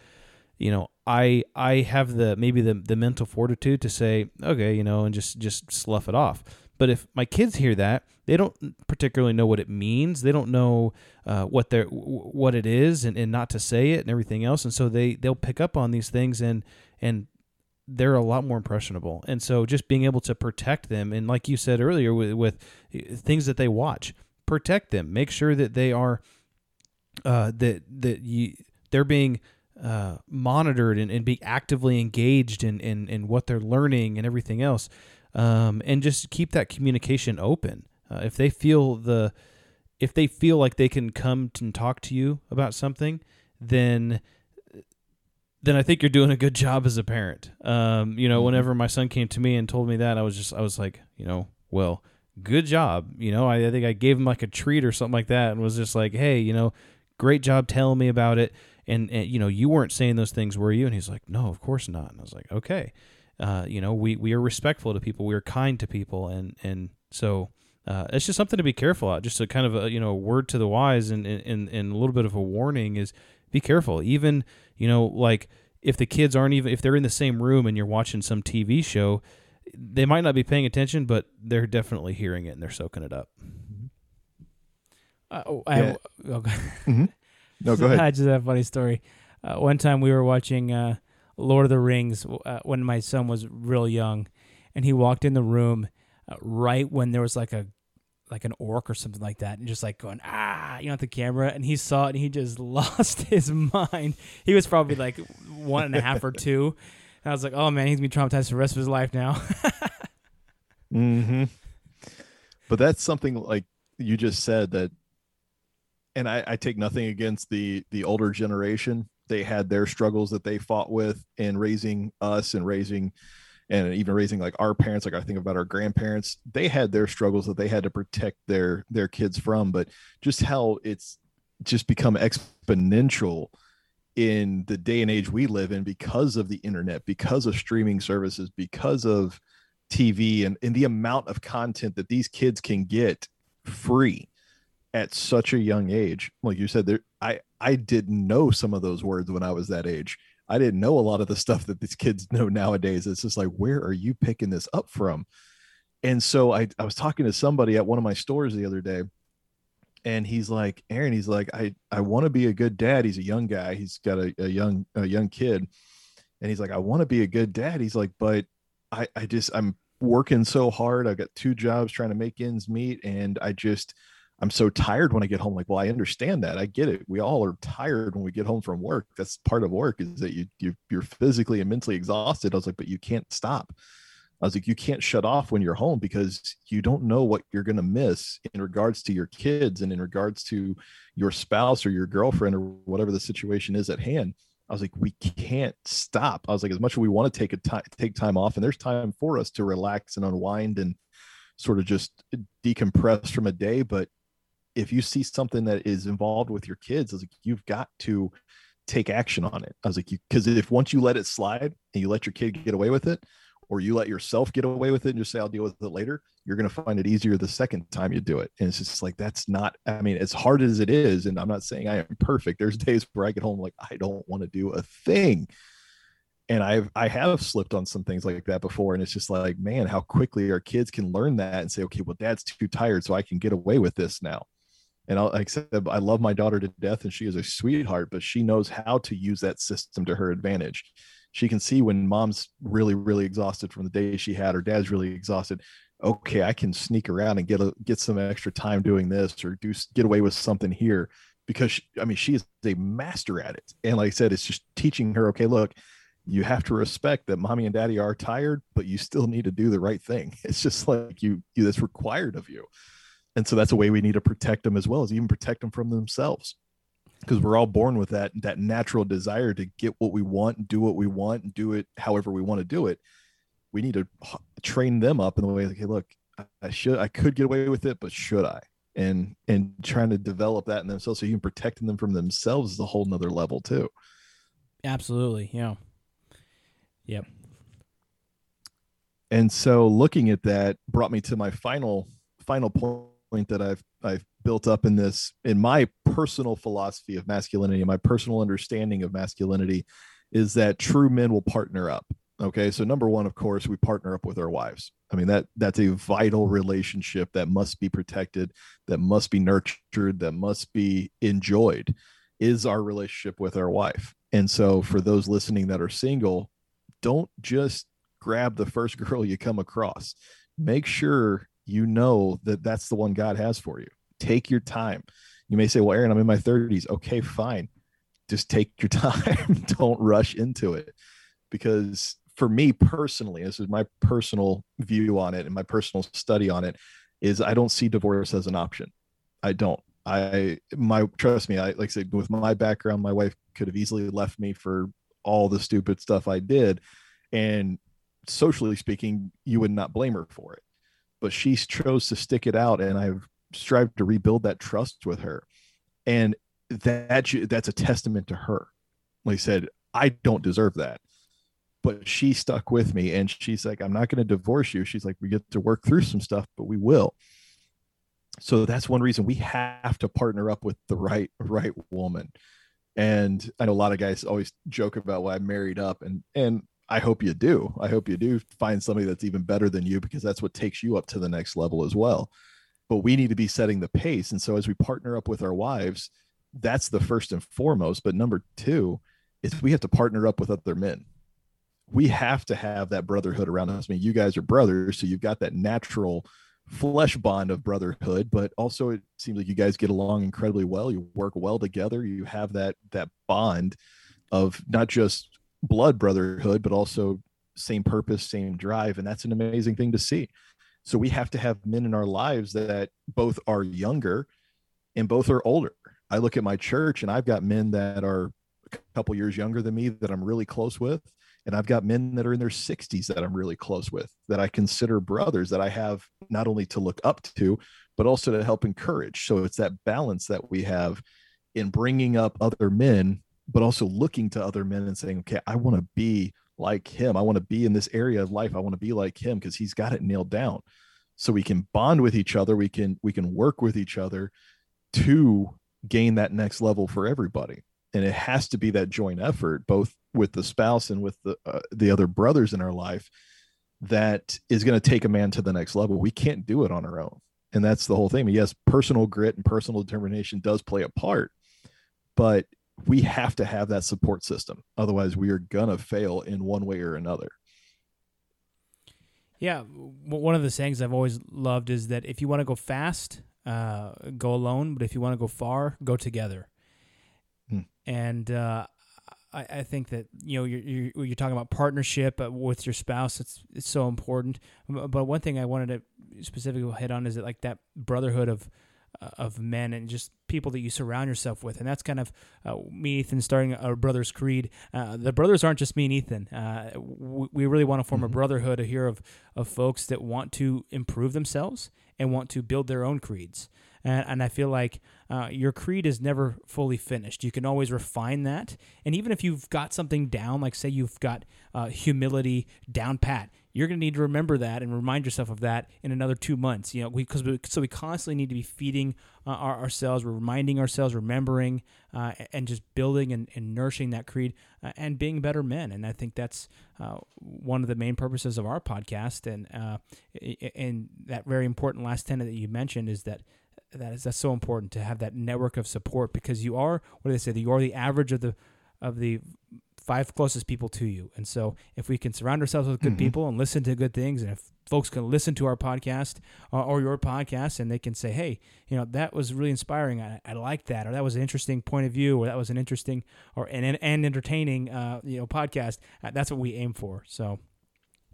you know i i have the maybe the the mental fortitude to say okay you know and just just slough it off but if my kids hear that, they don't particularly know what it means. They don't know uh, what they're what it is, and, and not to say it and everything else. And so they they'll pick up on these things, and and they're a lot more impressionable. And so just being able to protect them, and like you said earlier, with, with things that they watch, protect them. Make sure that they are uh, that that you they're being uh, monitored and, and be actively engaged in, in in what they're learning and everything else um, and just keep that communication open. Uh, if they feel the, if they feel like they can come and talk to you about something, then then I think you're doing a good job as a parent. Um, you know, Mm-hmm. whenever my son came to me and told me that, I was just I was like, you know, well, good job. You know, I, I think I gave him like a treat or something like that, and was just like, hey, you know, great job telling me about it. And, and you know, you weren't saying those things, were you? And he's like, no, of course not. And I was like, okay uh, you know, we, we are respectful to people, we are kind to people, and and so uh, it's just something to be careful at. Just a kind of a you know word to the wise, and and and a little bit of a warning is be careful. Even you know like if the kids aren't even if they're in the same room and you're watching some TV show, they might not be paying attention, but they're definitely hearing it and they're soaking it up. Uh, oh, I have, oh, No, go ahead. <laughs> I just have a funny story. Uh, one time we were watching uh, Lord of the Rings uh, when my son was real young, and he walked in the room uh, right when there was like a like an orc or something like that, and just like going ah, you know, at the camera, and he saw it and he just <laughs> lost his mind. He was probably like one and a half or two. And I was like, oh man, he's gonna be traumatized for the rest of his life now. <laughs> hmm But that's something like you just said that, and I, I take nothing against the the older generation. They had their struggles that they fought with in raising us and raising, and even raising like our parents. Like I think about our grandparents, they had their struggles that they had to protect their their kids from. But just how it's just become exponential in the day and age we live in because of the internet, because of streaming services, because of TV and, and the amount of content that these kids can get free at such a young age. Like you said, there I I didn't know some of those words when I was that age. I didn't know a lot of the stuff that these kids <laughs> know nowadays. It's just like, where are you picking this up from? And so I, I was talking to somebody at one of my stores the other day, and he's like, Aaron, he's like, I, I want to be a good dad. He's a young guy. He's got a, a young, a young kid. And he's like, I want to be a good dad. He's like, but I, I just, I'm working so hard. I've got two jobs trying to make ends meet. And I just, I'm so tired when I get home. Like, well, I understand that. I get it. We all are tired when we get home from work. That's part of work is that you, you you're physically and mentally exhausted. I was like, but you can't stop. I was like, you can't shut off when you're home because you don't know what you're going to miss in regards to your kids and in regards to your spouse or your girlfriend or whatever the situation is at hand. I was like, we can't stop. I was like, as much as we want to take a time, take time off, and there's time for us to relax and unwind and sort of just decompress from a day. But if you see something that is involved with your kids, I was like, you've got to take action on it. I was like, because if once you let it slide and you let your kid get away with it, or you let yourself get away with it and just say, I'll deal with it later, you're going to find it easier the second time you do it. And it's just like, that's not, I mean, as hard as it is, and I'm not saying I am perfect. There's <laughs> days where I get home like, I don't want to do a thing. And I've, I have slipped on some things like that before. And it's just like, man, how quickly our kids can learn that and say, okay, well, dad's too tired, so I can get away with this now. And I'll, like I said, I love my daughter to death and she is a sweetheart, but she knows how to use that system to her advantage she can see when mom's really really exhausted from the day she had or dad's really exhausted okay i can sneak around and get a, get some extra time doing this or do get away with something here because she, I mean, she is a master at it. And like I said, it's just teaching her, okay, look, you have to respect that mommy and daddy are tired, but you still need to do the right thing. <laughs> It's just like you, you that's required of you. And so that's a way we need to protect them as well as even protect them from themselves. Because we're all born with that that natural desire to get what we want, do what we want, and do it however we want to do it. We need to train them up in the way like, hey, look, I should I could get away with it, but should I? And and trying to develop that in themselves so even protecting them from themselves is a whole nother level too. Absolutely. Yeah. Yep. And so looking at that brought me to my final final point that I've I've built up in this in my personal philosophy of masculinity, my personal understanding of masculinity is that true men will partner up. Okay. So number one, of course, we partner up with our wives. I mean, that that's a vital relationship that must be protected, that must be nurtured, that must be enjoyed, is our relationship with our wife. And so for those listening that are single, don't just grab the first <laughs> girl you come across. Make sure you know that that's the one God has for you. Take your time. You may say, Well, Aaron, I'm in my 30s. Okay, fine. Just take your <laughs> time. Don't rush into it. Because for me personally, this is my personal view on it and my personal study on it, is I don't see divorce as an option. I don't. I my trust me, I like I said, with my background, my wife could have easily left me for all the stupid stuff I did. And socially speaking, you would not blame her for it. But she chose to stick it out, and I've strived to rebuild that trust with her. And that that's a testament to her. Like I said, I don't deserve that. But she stuck with me and she's like, I'm not going to divorce you. She's like, we get to work through some stuff, but we will. So that's one reason we have to partner up with the right right woman and I know a lot of guys always joke about why I married up and and I hope you do. I hope you do find somebody that's even better than you because that's what takes you up to the next level as well. But we need to be setting the pace. And so as we partner up with our wives, that's the first and foremost. But number two is we have to partner up with other men. We have to have that brotherhood around us. I mean, you guys are brothers, so you've got that natural flesh bond of brotherhood but also it seems like you guys get along incredibly well you work well together you have that that bond of not just blood brotherhood but also same purpose same drive and that's an amazing thing to see so we have to have men in our lives that both are younger and both are older i look at my church and i've got men that are a couple years younger than me that i'm really close with and I've got men that are in their 60s that I'm really close with, that I consider brothers, that I have not only to look up to, but also to help encourage. So it's that balance that we have in bringing up other men, but also looking to other men and saying, okay, I want to be like him. I want to be in this area of life. I want to be like him because he's got it nailed down. So we can bond with each other. We can we can work with each other to gain that next level for everybody and it has to be that joint effort both with the spouse and with the uh, the other brothers in our life that is going to take a man to the next level we can't do it on our own and that's the whole thing yes personal grit and personal determination does play a part but we have to have that support system otherwise we are going to fail in one way or another yeah one of the sayings i've always loved is that if you want to go fast uh, go alone but if you want to go far go together and uh, I, I, think that you know you're, you're, you're talking about partnership uh, with your spouse. It's it's so important. But one thing I wanted to specifically hit on is that like that brotherhood of uh, of men and just people that you surround yourself with, and that's kind of uh, me, Ethan, starting our brothers' creed. Uh, the brothers aren't just me and Ethan. Uh, we, we really want to form mm-hmm. a brotherhood here of of folks that want to improve themselves and want to build their own creeds and, and I feel like uh, your creed is never fully finished. You can always refine that, and even if you've got something down, like say you've got uh, humility down pat, you're going to need to remember that and remind yourself of that in another two months. You know, because we, so we constantly need to be feeding uh, our, ourselves, we're reminding ourselves, remembering, uh, and just building and, and nourishing that creed uh, and being better men. And I think that's uh, one of the main purposes of our podcast. And uh, and that very important last tenet that you mentioned is that that is that's so important to have that network of support because you are what do they say you are the average of the of the five closest people to you. And so if we can surround ourselves with good mm-hmm. people and listen to good things, and if folks can listen to our podcast or, or, your podcast and they can say, hey, you know, that was really inspiring. I, I like that, or that was an interesting point of view, or that was an interesting or and, and entertaining, uh, you know, podcast. Uh, that's what we aim for. So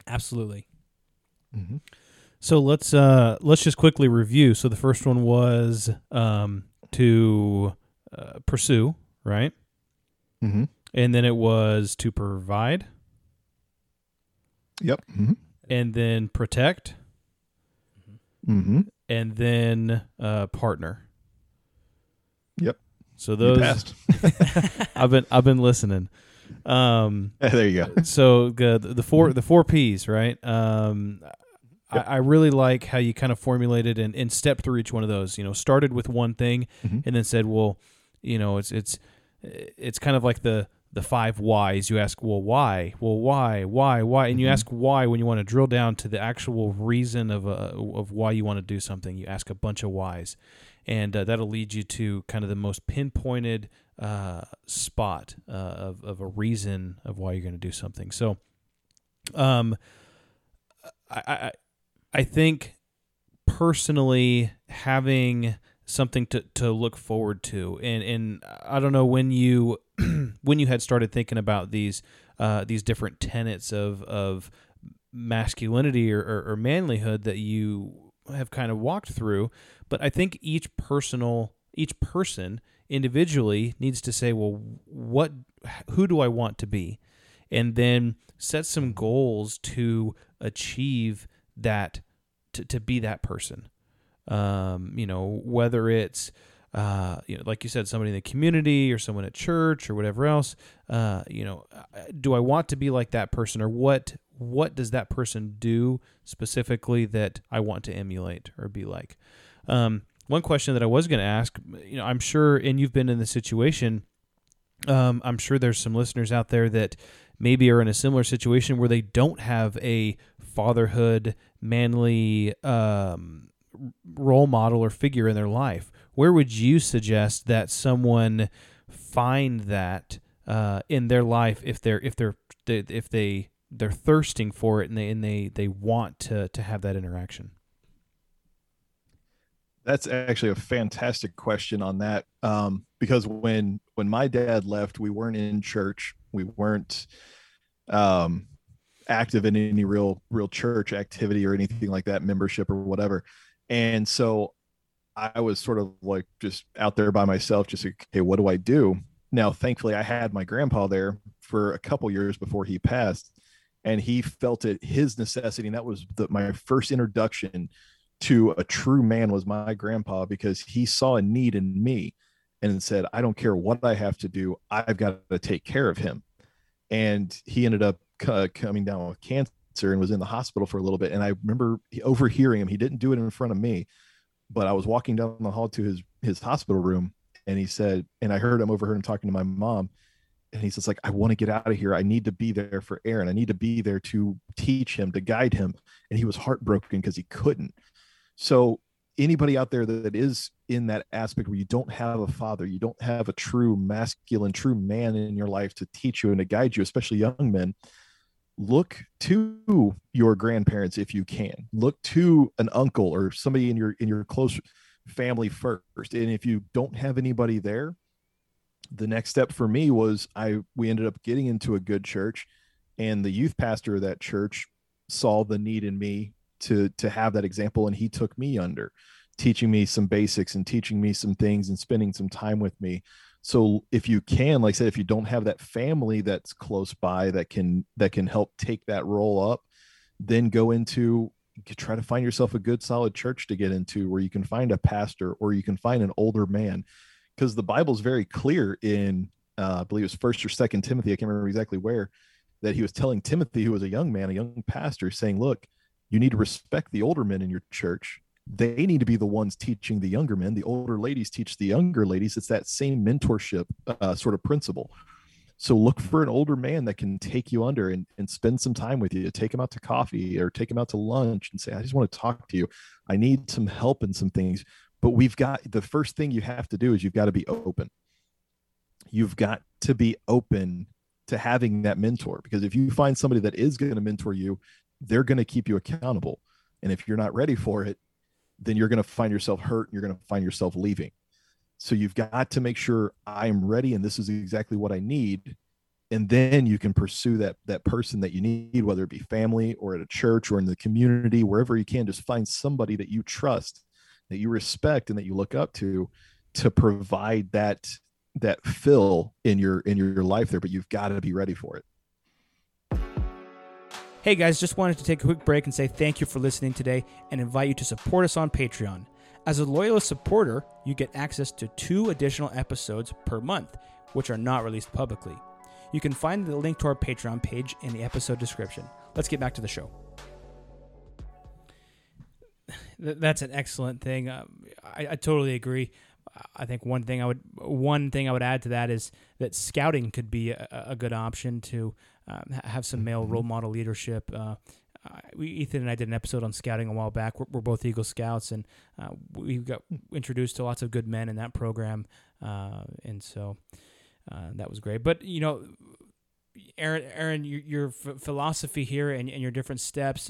absolutely. Mm-hmm. So let's uh, let's just quickly review. So the first one was um, to uh, pursue, right? Mm-hmm. And then it was to provide. Yep. Mm-hmm. And then protect. Mm-hmm. And then uh, partner. Yep. So those. <laughs> I've been I've been listening. Um, <laughs> there you go. so the the four the four P's, right? Um, Yep. I, I, really like how you kind of formulated and, and stepped through each one of those. You know, started with one thing mm-hmm. and then said, well, you know, it's it's it's kind of like the the five whys. You ask, well, why? Well, why? Why? Why? And you mm-hmm. ask why when you want to drill down to the actual reason of uh, of why you want to do something. You ask a bunch of whys, and uh, that'll lead you to kind of the most pinpointed uh, spot uh, of of a reason of why you're going to do something. So, um, I, I I think personally having something to, to look forward to and and I don't know when you <clears throat> when you had started thinking about these uh, these different tenets of of masculinity or, or, or manlyhood that you have kind of walked through but I think each personal each person individually needs to say well what who do I want to be and then set some goals to achieve that to, to be that person. Um, you know, whether it's uh, you know, like you said, somebody in the community or someone at church or whatever else. Uh, you know, do I want to be like that person, or what? What does that person do specifically that I want to emulate or be like? Um, one question that I was going to ask, you know, I'm sure, and you've been in the situation. Um, I'm sure there's some listeners out there that maybe are in a similar situation where they don't have a fatherhood, manly um, role model or figure in their life. Where would you suggest that someone find that uh, in their life if they're if they're if they they're thirsting for it and they and they they want to to have that interaction? That's actually a fantastic question on that um, because when when my dad left, we weren't in church. We weren't um, active in any real real church activity or anything like that membership or whatever and so i was sort of like just out there by myself just okay what do i do? Now thankfully i had my grandpa there for a couple years before he passed and he felt it his necessity and that was the, my first introduction to a true man was my grandpa because he saw a need in me and said i don't care what i have to do i've got to take care of him. And he ended up uh, coming down with cancer and was in the hospital for a little bit. And I remember overhearing him. He didn't do it in front of me, but I was walking down the hall to his his hospital room, and he said, and I heard him overheard him talking to my mom, and he says like, I want to get out of here. I need to be there for Aaron. I need to be there to teach him, to guide him. And he was heartbroken because he couldn't. So anybody out there that is in that aspect where you don't have a father, you don't have a true masculine, true man in your life to teach you and to guide you, especially young men, look to your grandparents if you can. Look to an uncle or somebody in your in your close family first. And if you don't have anybody there the next step for me was i we ended up getting into a good church and the youth pastor of that church saw the need in me to to have that example and he took me under teaching me some basics and teaching me some things and spending some time with me so if you can like i said if you don't have that family that's close by that can that can help take that role up then go into try to find yourself a good solid church to get into where you can find a pastor or you can find an older man. Because the bible's very clear in uh, i believe it was first or second timothy i can't remember exactly where that he was telling timothy who was a young man a young pastor saying look you need to respect the older men in your church they need to be the ones teaching the younger men. The older ladies teach the younger ladies. It's that same mentorship uh, sort of principle. So look for an older man that can take you under and, and spend some time with you. Take him out to coffee or take him out to lunch and say i just want to talk to you. I need some help in some things. But we've got the first thing you have to do is you've got to be open. You've got to be open to having that mentor because if you find somebody that is going to mentor you they're going to keep you accountable. And if you're not ready for it then you're going to find yourself hurt and you're going to find yourself leaving. So you've got to make sure i'm ready and this is exactly what i need and then you can pursue that that person that you need whether it be family or at a church or in the community wherever you can just find somebody that you trust that you respect and that you look up to to provide that that fill in your in your life there but you've got to be ready for it Hey guys, just wanted to take a quick break and say thank you for listening today and invite you to support us on Patreon. As a loyalist supporter, you get access to two additional episodes per month, which are not released publicly. You can find the link to our Patreon page in the episode description. Let's get back to the show. That's an excellent thing. Um, I, I totally agree. I think one thing I would one thing I would add to that is that scouting could be a, a good option to um, have some male role model leadership. Uh, we, Ethan and I did an episode on scouting a while back. We're, we're both Eagle Scouts, and uh, we got introduced to lots of good men in that program, uh, and so uh, that was great. But you know, Aaron, Aaron, your, your philosophy here and, and your different steps,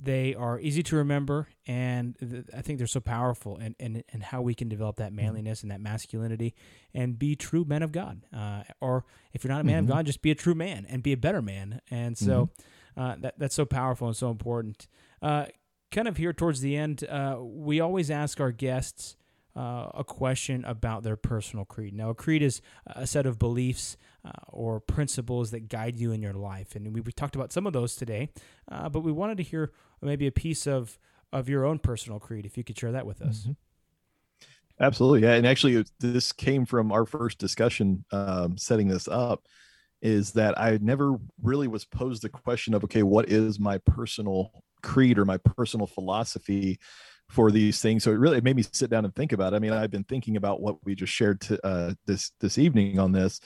they are easy to remember, and th- I think they're so powerful, and, and, and how we can develop that manliness and that masculinity, and be true men of God. Uh, or if you're not a man Mhm. of God, just be a true man and be a better man. And so uh, that that's so powerful and so important. Uh, kind of here towards the end, uh, we always ask our guests uh, a question about their personal creed. Now, a creed is a set of beliefs uh, or principles that guide you in your life, and we, we talked about some of those today. Uh, but we wanted to hear maybe a piece of of your own personal creed, if you could share that with us. Mhm. Absolutely, yeah. And actually, this came from our first discussion um, setting this up. Is that I never really was posed the question of, okay, what is my personal creed or my personal philosophy for these things? So it really it made me sit down and think about. It. I mean, I've been thinking about what we just shared to uh, this this evening on this,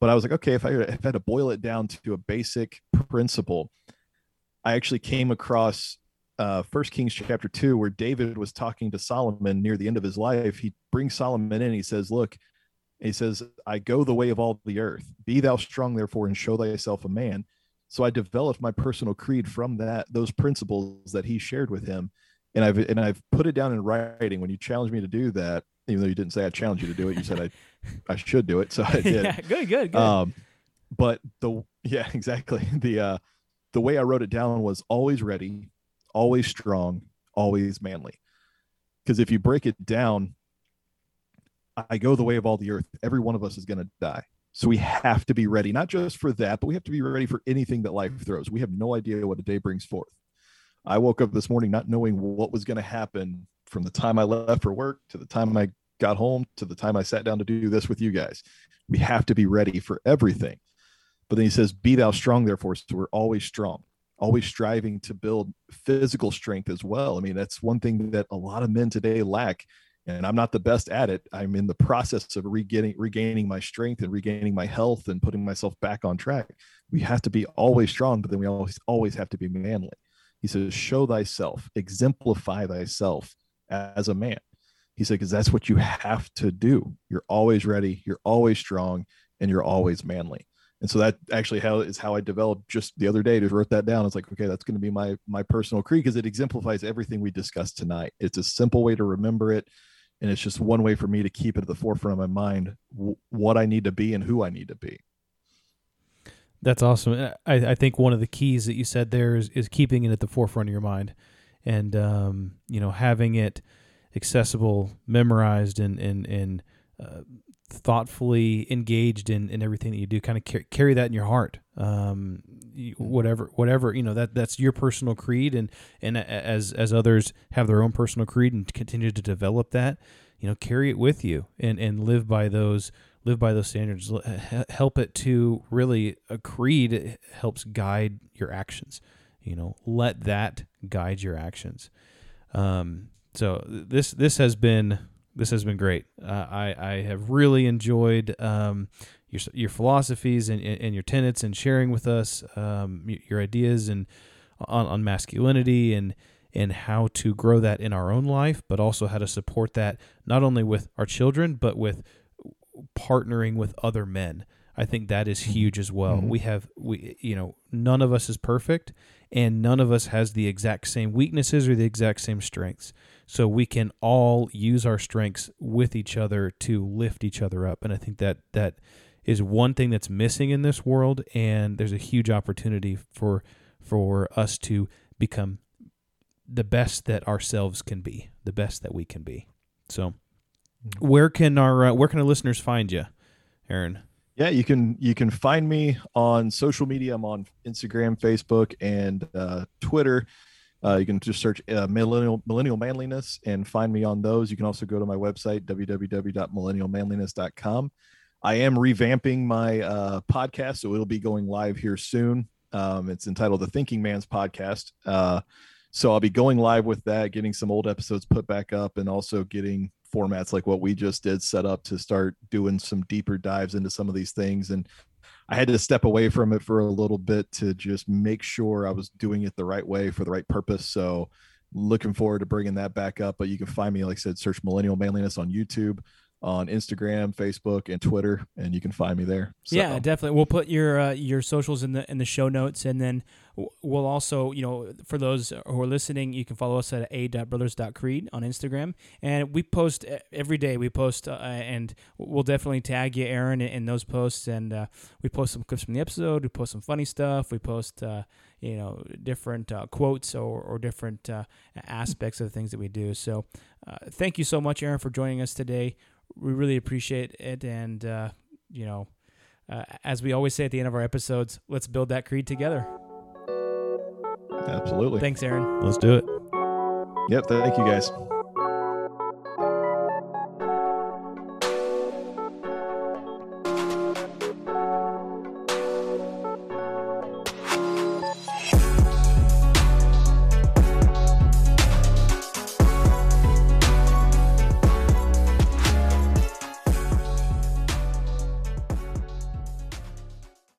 but I was like, okay, if I, if I had to boil it down to a basic principle, I actually came across uh, First Kings chapter two, where David was talking to Solomon near the end of his life. He brings Solomon in. He says, "Look," he says, "I go the way of all the earth. Be thou strong, therefore, and show thyself a man." So I developed my personal creed from that those principles that he shared with him, and I've and I've put it down in writing. When you challenged me to do that, even though you didn't say I challenged you to do it, you said I I should do it, so I <laughs> did. yeah, good, good, good. Um, but the yeah, <laughs> exactly. The uh, the way I wrote it down was always ready, always strong, always manly. Because if you break it down, I go the way of all the earth. Every one of us is going to die. So we have to be ready, not just for that, but we have to be ready for anything that life throws. We have no idea what a day brings forth. I woke up this morning not knowing what was going to happen from the time I left for work to the time I got home to the time I sat down to do this with you guys. We have to be ready for everything. But then he says, Be thou strong, therefore. So we're always strong, always striving to build physical strength as well. I mean, that's one thing that a lot of men today lack. And I'm not the best at it. I'm in the process of regaining regaining my strength and regaining my health and putting myself back on track. We have to be always strong, but then we always always have to be manly. He says, Show thyself, exemplify thyself as a man. He said, because that's what you have to do. You're always ready, you're always strong, and you're always manly. And so that actually how is how I developed just the other day. Just wrote that down. It's like, okay, that's going to be my my personal creed because it exemplifies everything we discussed tonight. It's a simple way to remember it, and it's just one way for me to keep it at the forefront of my mind w- what I need to be and who I need to be. That's awesome. I, I think one of the keys that you said there is, is keeping it at the forefront of your mind and, um, you know, having it accessible, memorized, and, and, and uh, thoughtfully engaged in, in everything that you do. Kind of car- carry that in your heart. Um, you- whatever, whatever, you know, that that's your personal creed. And, and as, as others have their own personal creed and continue to develop that, you know, carry it with you and, and live by those live by those standards help it to really a creed helps guide your actions you know let that guide your actions um, so this this has been this has been great uh, i i have really enjoyed um, your your philosophies and, and your tenets and sharing with us um, your ideas and on, on masculinity and and how to grow that in our own life but also how to support that not only with our children but with partnering with other men. I think that is huge as well. Mhm. We have we you know none of us is perfect, and none of us has the exact same weaknesses or the exact same strengths. So we can all use our strengths with each other to lift each other up, and I think that that is one thing that's missing in this world, and there's a huge opportunity for for us to become the best that ourselves can be, the best that we can be. So, where can our uh, where can our listeners find you, Aaron? Yeah, you can you can find me on social media. I'm on Instagram, Facebook, and uh, Twitter. Uh, you can just search uh, millennial millennial manliness and find me on those. You can also go to my website www.millennialmanliness.com. I am revamping my uh, podcast, so it'll be going live here soon. Um, it's entitled the Thinking Man's Podcast. Uh, so I'll be going live with that, getting some old episodes put back up, and also getting formats like what we just did set up to start doing some deeper dives into some of these things. And I had to step away from it for a little bit to just make sure I was doing it the right way for the right purpose. So looking forward to bringing that back up. But you can find me, like I said, search Millennial Manliness on YouTube, on Instagram, Facebook, and Twitter, and you can find me there. So, Yeah, definitely. We'll put your uh, your socials in the in the show notes, and then we'll also, you know, for those who are listening, you can follow us at a.brothers.creed on Instagram, and we post every day. We post, uh, and we'll definitely tag you, Aaron, in, in those posts, and uh, we post some clips from the episode. We post some funny stuff. We post, uh, you know, different uh, quotes or or different uh, aspects of the things that we do. So, uh, thank you so much, Aaron, for joining us today. We really appreciate it, and uh, you know uh, as we always say at the end of our episodes, let's build that creed together. absolutely. Thanks, Aaron. Let's do it. Yep. Thank you guys.